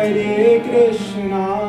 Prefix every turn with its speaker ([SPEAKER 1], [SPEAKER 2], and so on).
[SPEAKER 1] Hare Krishna,